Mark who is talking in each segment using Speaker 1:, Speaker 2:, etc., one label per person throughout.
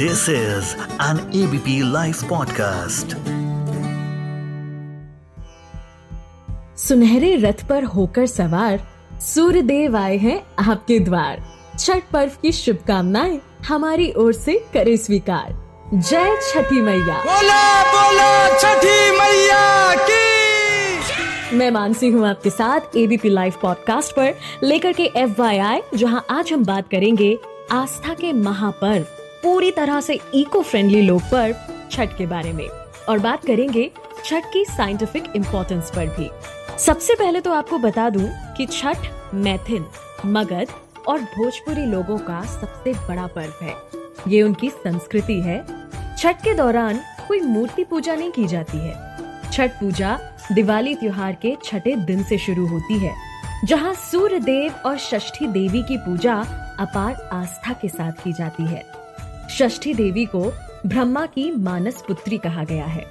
Speaker 1: This is an ABP Life podcast.
Speaker 2: सुनहरे रथ पर होकर सवार सूर्य देव आए हैं आपके द्वार। छठ पर्व की शुभकामनाएँ हमारी ओर से करे स्वीकार। जय छठी मैया।
Speaker 3: बोला बोला छठी मैया की।
Speaker 2: मैं मानसी हूँ आपके साथ एबीपी लाइव पॉडकास्ट पर लेकर के एफ़ वाई आई जहाँ आज हम बात करेंगे आस्था के महापर्व। पूरी तरह से इको फ्रेंडली लोग पर्व छठ के बारे में। और बात करेंगे छठ की साइंटिफिक इम्पोर्टेंस पर भी। सबसे पहले तो आपको बता दूँ कि छठ मैथिल मगध और भोजपुरी लोगों का सबसे बड़ा पर्व है। ये उनकी संस्कृति है। छठ के दौरान कोई मूर्ति पूजा नहीं की जाती है। छठ पूजा दिवाली त्योहार के छठे दिन से शुरू होती है, जहाँ सूर्य देव और षष्ठी देवी की पूजा अपार आस्था के साथ की जाती है। षष्ठी देवी को ब्रह्मा की मानस पुत्री कहा गया है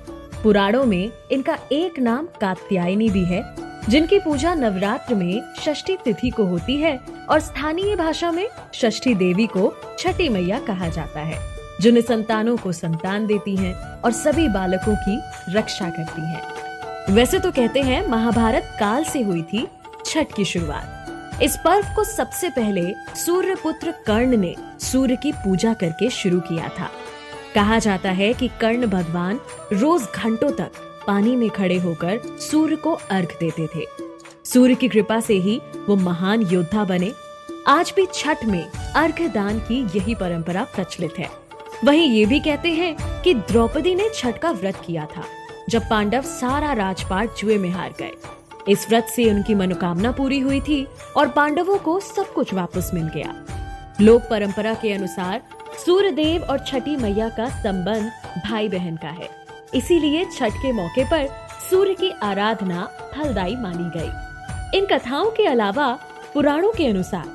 Speaker 2: पुराणों में इनका एक नाम कात्यायनी भी है, जिनकी पूजा नवरात्र में षष्ठी तिथि को होती है और स्थानीय भाषा में षष्ठी देवी को छठी मैया कहा जाता है जो निसंतानों को संतान देती हैं और सभी बालकों की रक्षा करती हैं। वैसे तो कहते हैं महाभारत काल से हुई थी छठ की शुरुआत इस पर्व को सबसे पहले सूर्य पुत्र कर्ण ने सूर्य की पूजा करके शुरू किया था। कहा जाता है कि कर्ण भगवान रोज घंटों तक पानी में खड़े होकर सूर्य को अर्घ देते थे। सूर्य की कृपा से ही वो महान योद्धा बने। आज भी छठ में अर्घ दान की यही परंपरा प्रचलित है। वहीं ये भी कहते हैं कि द्रौपदी ने छठ का व्रत किया था, जब पांडव सारा राजपाट जुए में हार गए। इस व्रत से उनकी मनोकामना पूरी हुई थी और पांडवों को सब कुछ वापस मिल गया। लोक परंपरा के अनुसार सूर्य देव और छठी मैया का संबंध भाई बहन का है। इसीलिए छठ के मौके पर सूर्य की आराधना फलदायी मानी गई। इन कथाओं के अलावा पुराणों के अनुसार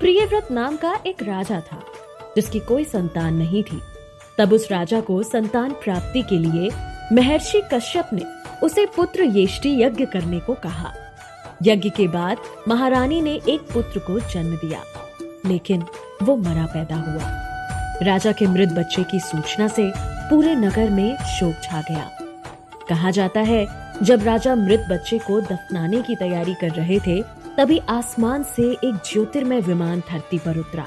Speaker 2: प्रियव्रत नाम का एक राजा था, जिसकी कोई संतान नहीं थी। तब उस राजा को संतान प्राप्ति के लिए महर्षि कश्यप ने उसे पुत्र येष्टि यज्ञ करने को कहा। यज्ञ के बाद महारानी ने एक पुत्र को जन्म दिया, लेकिन वो मरा पैदा हुआ। राजा के मृत बच्चे की सूचना से पूरे नगर में शोक छा गया। कहा जाता है, जब राजा मृत बच्चे को दफनाने की तैयारी कर रहे थे, तभी आसमान से एक ज्योतिर्मय विमान धरती पर उतरा।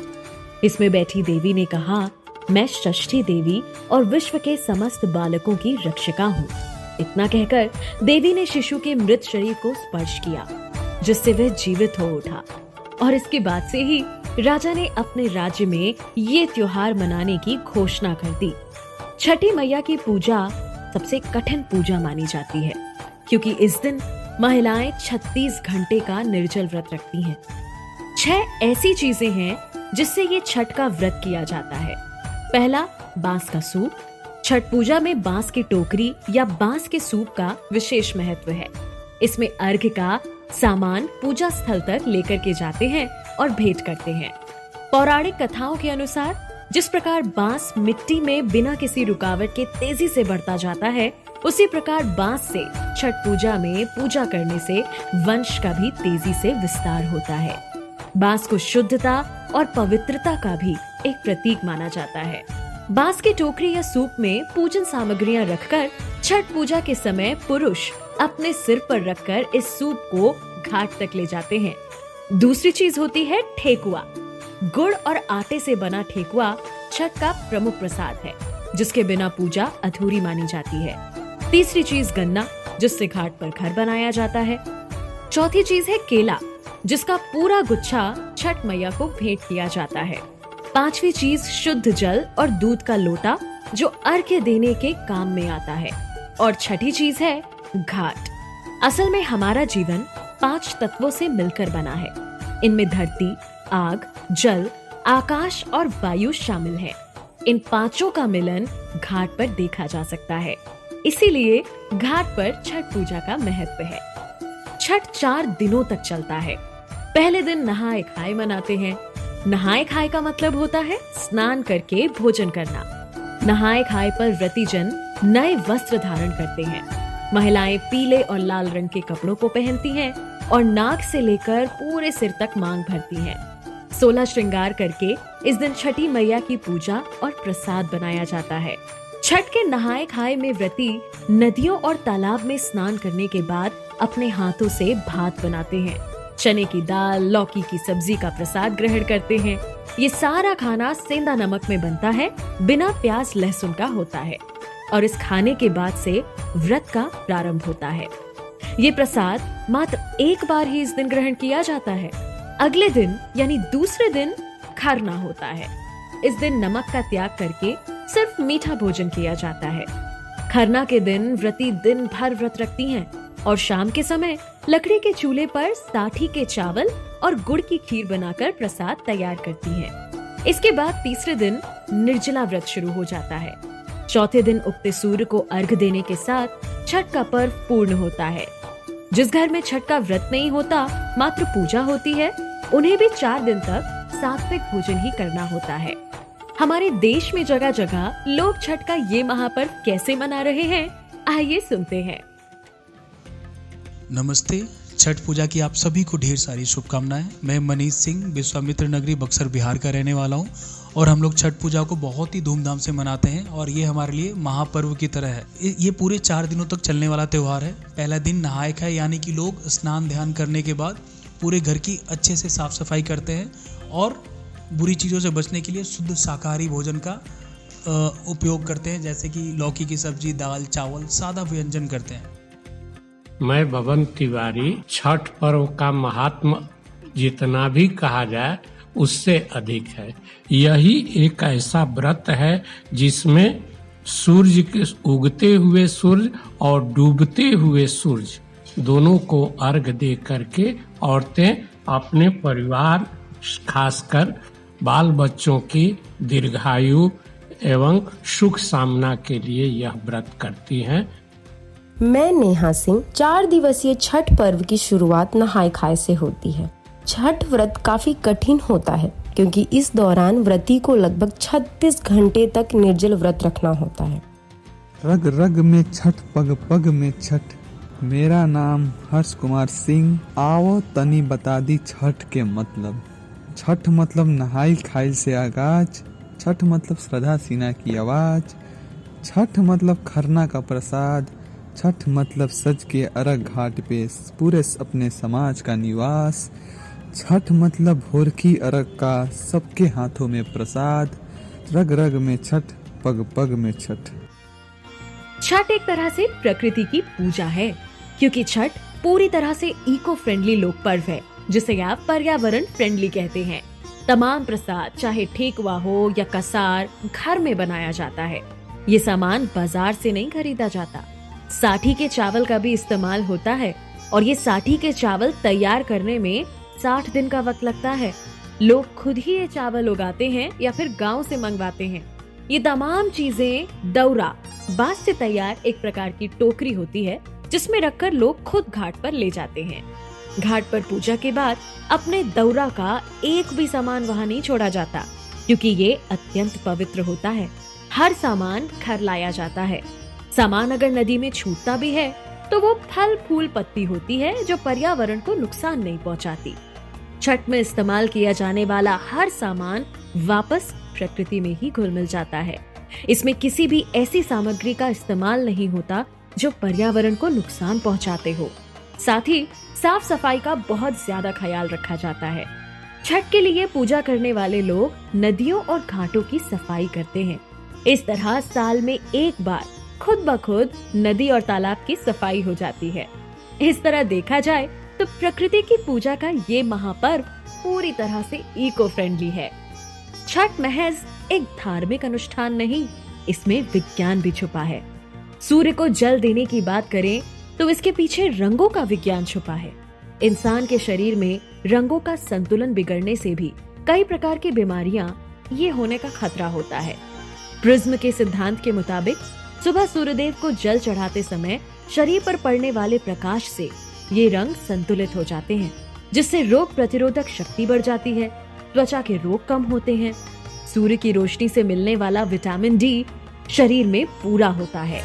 Speaker 2: इसमें बैठी देवी ने कहा, मैं षष्ठी देवी और विश्व के समस्त बालकों की रक्षिका हूँ। इतना कहकर देवी ने शिशु के मृत शरीर को स्पर्श किया, जिससे वह जीवित हो उठा। और इसके बाद से ही राजा ने अपने राज्य में ये त्योहार मनाने की घोषणा कर दी। छठी मैया की पूजा सबसे कठिन पूजा मानी जाती है, क्योंकि इस दिन महिलाएँ 36 घंटे का निर्जल व्रत रखती हैं। छह ऐसी चीज़ें हैं जिससे ये छठ का व्रत किया जाता है। पहला, बाँस का सूप छठ पूजा में बाँस की टोकरी या बाँस के सूप का विशेष महत्व है। इसमें अर्घ का, सामान, पूजा स्थल तक लेकर के जाते हैं और भेंट करते हैं। पौराणिक कथाओं के अनुसार, जिस प्रकार बाँस मिट्टी में बिना किसी रुकावट के तेज़ी से बढ़ता जाता है, उसी प्रकार बाँस से छठ पूजा में पूजा करने से वंश का भी तेज़ी से विस्तार होता है। बाँस को शुद्धता और पवित्रता का भी एक प्रतीक माना जाता है। बाँस की टोकरी या सूप में पूजन सामग्रियाँ रखकर छठ पूजा के समय पुरुष अपने सिर पर रखकर इस सूप को घाट तक ले जाते हैं। दूसरी चीज़ होती है ठेकुआ। गुड़ और आटे से बना ठेकुआ छठ का प्रमुख प्रसाद है, जिसके बिना पूजा अधूरी मानी जाती है। तीसरी चीज़ गन्ना, जिससे घाट पर घर बनाया जाता है। चौथी चीज़ है केला, जिसका पूरा गुच्छा छठ मैया को भेंट किया जाता है। पांचवी चीज़ शुद्ध जल और दूध का लोटा, जो अर्घ्य देने के काम में आता है। और छठी चीज़ है घाट। असल में हमारा जीवन पाँच तत्वों से मिलकर बना है। इनमें धरती, आग, जल, आकाश और वायु शामिल है। इन पाँचों का मिलन घाट पर देखा जा सकता है। इसीलिए घाट पर छठ पूजा का महत्व है। छठ चार दिनों तक चलता है। पहले दिन नहाए खाए मनाते हैं। नहाए खाए का मतलब होता है स्नान करके भोजन करना। नहाए खाए पर व्रतीजन नए वस्त्र धारण करते हैं। महिलाएँ पीले और लाल रंग के कपड़ों को पहनती हैं और नाक से लेकर पूरे सिर तक मांग भरती हैं। सोलह श्रृंगार करके इस दिन छठी मैया की पूजा और प्रसाद बनाया जाता है। छठ के नहाए खाए में व्रती नदियों और तालाब में स्नान करने के बाद अपने हाथों से भात बनाते हैं। चने की दाल, लौकी की सब्ज़ी का प्रसाद ग्रहण करते हैं। ये सारा खाना सेंधा नमक में बनता है, बिना प्याज, लहसुन का होता है। और इस खाने के बाद से व्रत का प्रारंभ होता है। ये प्रसाद मात्र एक बार ही इस दिन ग्रहण किया जाता है। अगले दिन, यानी दूसरे दिन, खरना होता है। इस दिन नमक का त्याग करके सिर्फ़ मीठा भोजन किया जाता है। खरना के दिन व्रती दिन भर व्रत रखती हैं। और शाम के समय लकड़ी के चूल्हे पर साठी के चावल और गुड़ की खीर बनाकर प्रसाद तैयार करती हैं। इसके बाद तीसरे दिन निर्जला व्रत शुरू हो जाता है। चौथे दिन उगते सूर्य को अर्घ देने के साथ छठ का पर्व पूर्ण होता है। जिस घर में छठ का व्रत नहीं होता, मात्र पूजा होती है, उन्हें भी चार दिन तक सात्विक भोजन ही करना होता है। हमारे देश में जगह जगह लोग छठ का ये महापर्व कैसे मना रहे हैं, आइए सुनते हैं।
Speaker 4: नमस्ते। छठ पूजा की आप सभी को ढेर सारी शुभकामनाएँ। मैं मनीष सिंह, विश्वामित्र नगरी बक्सर बिहार का रहने वाला हूँ और हम लोग छठ पूजा को बहुत ही धूमधाम से मनाते हैं और ये हमारे लिए महापर्व की तरह है। ये पूरे चार दिनों तक चलने वाला त्यौहार है। पहला दिन नहाए खाए यानी कि लोग स्नान ध्यान करने के बाद पूरे घर की अच्छे से साफ़ सफ़ाई करते हैं और बुरी चीज़ों से बचने के लिए शुद्ध शाकाहारी भोजन का उपयोग करते हैं। जैसे कि लौकी की सब्ज़ी, दाल, चावल, सादा व्यंजन करते हैं।
Speaker 5: मैं बबन तिवारी छठ पर्व का महात्मा जितना भी कहा जाए, उससे अधिक है। यही एक ऐसा व्रत है जिसमें सूर्य के उगते हुए सूर्य और डूबते हुए सूर्य दोनों को अर्घ दे करके औरतें अपने परिवार, खासकर बाल बच्चों की दीर्घायु एवं सुख सामना के लिए यह व्रत करती हैं।
Speaker 6: मैं, नेहा सिंह, चार दिवसीय छठ पर्व की शुरुआत नहाय खाए से होती है। छठ व्रत काफ़ी कठिन होता है, क्योंकि इस दौरान व्रती को लगभग 36 घंटे तक निर्जल व्रत रखना होता है।
Speaker 7: रग रग में छठ, पग पग में छठ। मेरा नाम हर्ष कुमार सिंह। आओ तनी बता दी छठ के मतलब। छठ मतलब नहाई खाइल से आगाज़। छठ मतलब श्रद्धा सिन्हा की आवाज़। छठ मतलब खरना का प्रसाद। छठ मतलब सज के अरग घाट पे पूरे अपने समाज का निवास। छठ मतलब की अरग का सबके हाथों में प्रसाद। रग रग में छठ, पग पग में छठ।
Speaker 2: छठ एक तरह से प्रकृति की पूजा है, क्योंकि छठ पूरी तरह से इको फ्रेंडली लोक पर्व है, जिसे आप पर्यावरण फ्रेंडली कहते हैं। तमाम प्रसाद, चाहे ठेकुआ हो या कसार, घर में बनाया जाता है। ये सामान बाज़ार से नहीं खरीदा जाता। साठी के चावल का भी इस्तेमाल होता है और ये साठी के चावल तैयार करने में साठ दिन का वक्त लगता है। लोग खुद ही ये चावल उगाते हैं या फिर गाँव से मंगवाते हैं। ये तमाम चीज़ें दौरा, बाँस से तैयार एक प्रकार की टोकरी होती है, जिसमें रखकर लोग खुद घाट पर ले जाते हैं। घाट पर पूजा के बाद अपने दौरा का एक भी सामान वहाँ नहीं छोड़ा जाता, क्योंकि ये अत्यंत पवित्र होता है। हर सामान घर लाया जाता है। सामान अगर नदी में छूटता भी है तो वो फल फूल पत्ती होती है जो पर्यावरण को नुकसान नहीं पहुंचाती। छठ में इस्तेमाल किया जाने वाला हर सामान वापस प्रकृति में ही घुल मिल जाता है। इसमें किसी भी ऐसी सामग्री का इस्तेमाल नहीं होता जो पर्यावरण को नुकसान पहुंचाते हो। साथ ही साफ़ सफ़ाई का बहुत ज़्यादा ख्याल रखा जाता है। छठ के लिए पूजा करने वाले लोग नदियों और घाटों की सफ़ाई करते हैं। इस तरह साल में एक बार खुद ब खुद नदी और तालाब की सफ़ाई हो जाती है। इस तरह देखा जाए तो प्रकृति की पूजा का ये महापर्व पूरी तरह से इको फ्रेंडली है। छठ महज एक धार्मिक अनुष्ठान नहीं, इसमें विज्ञान भी छुपा है। सूर्य को जल देने की बात करें तो इसके पीछे रंगों का विज्ञान छुपा है। इंसान के शरीर में रंगों का संतुलन बिगड़ने से भी कई प्रकार की बीमारियाँ ये होने का खतरा होता है। प्रिज्म के सिद्धांत के मुताबिक सुबह सूर्यदेव को जल चढ़ाते समय शरीर पर पड़ने वाले प्रकाश से ये रंग संतुलित हो जाते हैं, जिससे रोग प्रतिरोधक शक्ति बढ़ जाती है, त्वचा के रोग कम होते हैं। सूर्य की रोशनी से मिलने वाला विटामिन डी शरीर में पूरा होता है।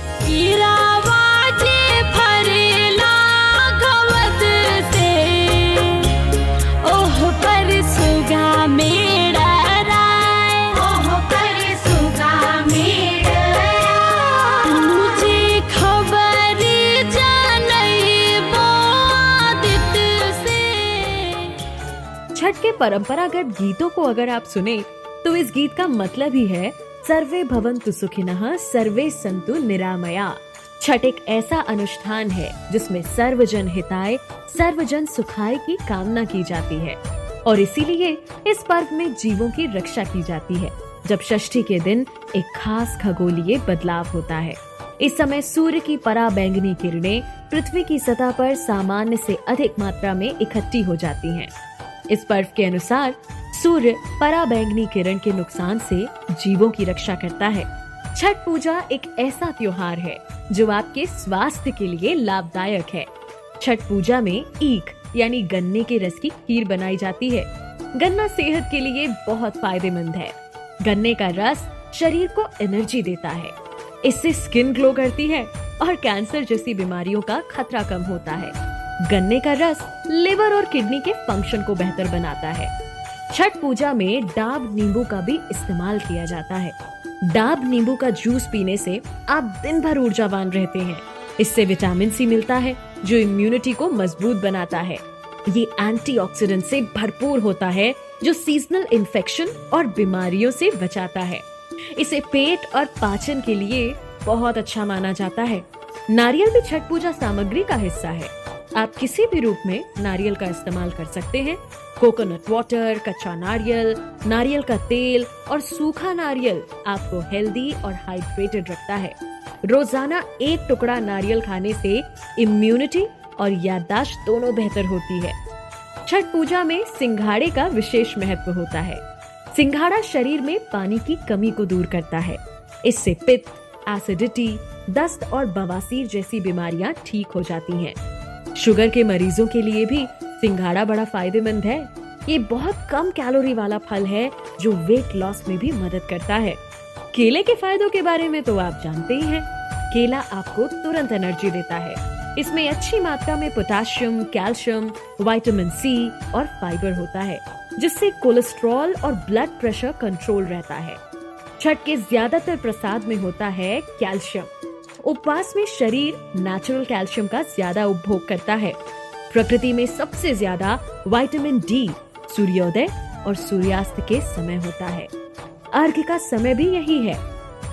Speaker 2: परंपरागत गीतों को अगर आप सुने तो इस गीत का मतलब ही है, सर्वे भवंतु सुखिनः, सर्वे संतु निरामया। छठ एक ऐसा अनुष्ठान है, जिसमें सर्वजन हिताय, सर्वजन सुखाय की कामना की जाती है। और इसीलिए इस पर्व में जीवों की रक्षा की जाती है, जब षष्ठी के दिन एक खास खगोलीय बदलाव होता है। इस समय सूर्य की परा बैंगनी किरणें पृथ्वी की सतह पर सामान्य से अधिक मात्रा में इकट्ठी हो जाती हैं। इस पर्व के अनुसार, सूर्य परा बैंगनी किरण के नुकसान से जीवों की रक्षा करता है। छठ पूजा एक ऐसा त्योहार है, जो आपके स्वास्थ्य के लिए लाभदायक है। छठ पूजा में ईख, यानी गन्ने के रस की खीर बनाई जाती है। गन्ना सेहत के लिए बहुत फ़ायदेमंद है। गन्ने का रस शरीर को एनर्जी देता है। इससे स्किन ग्लो करती है और कैंसर जैसी बीमारियों का खतरा कम होता है। गन्ने का रस लिवर और किडनी के फ़ंक्शन को बेहतर बनाता है। छठ पूजा में डाब नींबू का भी इस्तेमाल किया जाता है। डाब नींबू का जूस पीने से आप दिन भर ऊर्जावान रहते हैं। इससे विटामिन सी मिलता है, जो इम्यूनिटी को मज़बूत बनाता है। ये एंटीऑक्सीडेंट से भरपूर होता है, जो सीजनल इन्फेक्शन और बीमारियों से बचाता है। इसे पेट और पाचन के लिए बहुत अच्छा माना जाता है। नारियल भी छठ पूजा सामग्री का हिस्सा है। आप किसी भी रूप में नारियल का इस्तेमाल कर सकते हैं। कोकोनट वाटर, कच्चा नारियल नारियल का तेल और सूखा नारियल आपको हेल्दी और हाइड्रेटेड रखता है। रोज़ाना एक टुकड़ा नारियल खाने से इम्यूनिटी और याददाश्त दोनों बेहतर होती है। छठ पूजा में सिंघाड़े का विशेष महत्व होता है। सिंघाड़ा शरीर में पानी की कमी को दूर करता है। इससे पित्त एसिडिटी दस्त और बवासीर जैसी बीमारियाँ ठीक हो जाती हैं। शुगर के मरीजों के लिए भी सिंघाड़ा बड़ा फ़ायदेमंद है। ये बहुत कम कैलोरी वाला फल है जो वेट लॉस में भी मदद करता है। केले के फायदों के बारे में तो आप जानते ही हैं। केला आपको तुरंत एनर्जी देता है। इसमें अच्छी मात्रा में पोटाशियम कैल्शियम विटामिन सी और फाइबर होता है, जिससे कोलेस्ट्रॉल और ब्लड प्रेशर कंट्रोल रहता है। छठ के ज़्यादातर प्रसाद में होता है कैल्शियम उपवास में शरीर नेचुरल कैल्शियम का ज़्यादा उपभोग करता है। प्रकृति में सबसे ज़्यादा विटामिन डी सूर्योदय और सूर्यास्त के समय होता है। अर्घ का समय भी यही है।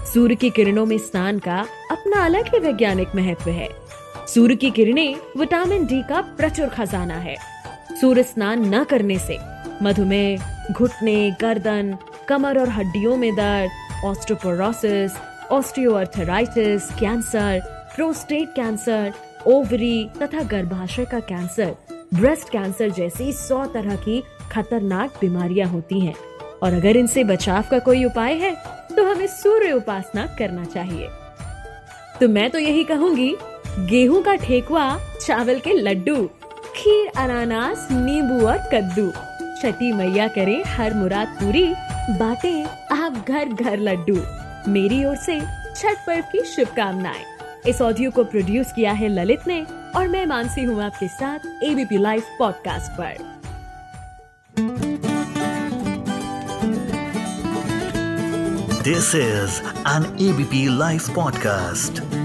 Speaker 2: सूर्य की किरणों में स्नान का अपना अलग ही वैज्ञानिक महत्व है। सूर्य की किरणें विटामिन डी का प्रचुर खजाना है। सूर्य स्नान न करने से मधुमेह, घुटने, गर्दन, कमर और हड्डियों में दर्द osteoporosis osteoarthritis cancer prostate cancer ovary तथा गर्भाशय का कैंसर ब्रेस्ट कैंसर जैसी सौ तरह की खतरनाक बीमारियाँ होती हैं। और अगर इनसे बचाव का कोई उपाय है तो हमें सूर्य उपासना करना चाहिए। तो मैं तो यही कहूँगी, गेहूँ का ठेकुआ, चावल के लड्डू, खीर, अनानास, नींबू और कद्दू। छठी मैया करे हर मुराद पूरी, बाटे आप घर घर लड्डू। मेरी ओर से छठ पर्व की शुभकामनाएँ। इस ऑडियो को प्रोड्यूस किया है ललित ने और मैं मानसी हूँ आपके साथ एबीपी लाइव पॉडकास्ट पर।
Speaker 1: This is an ABP live podcast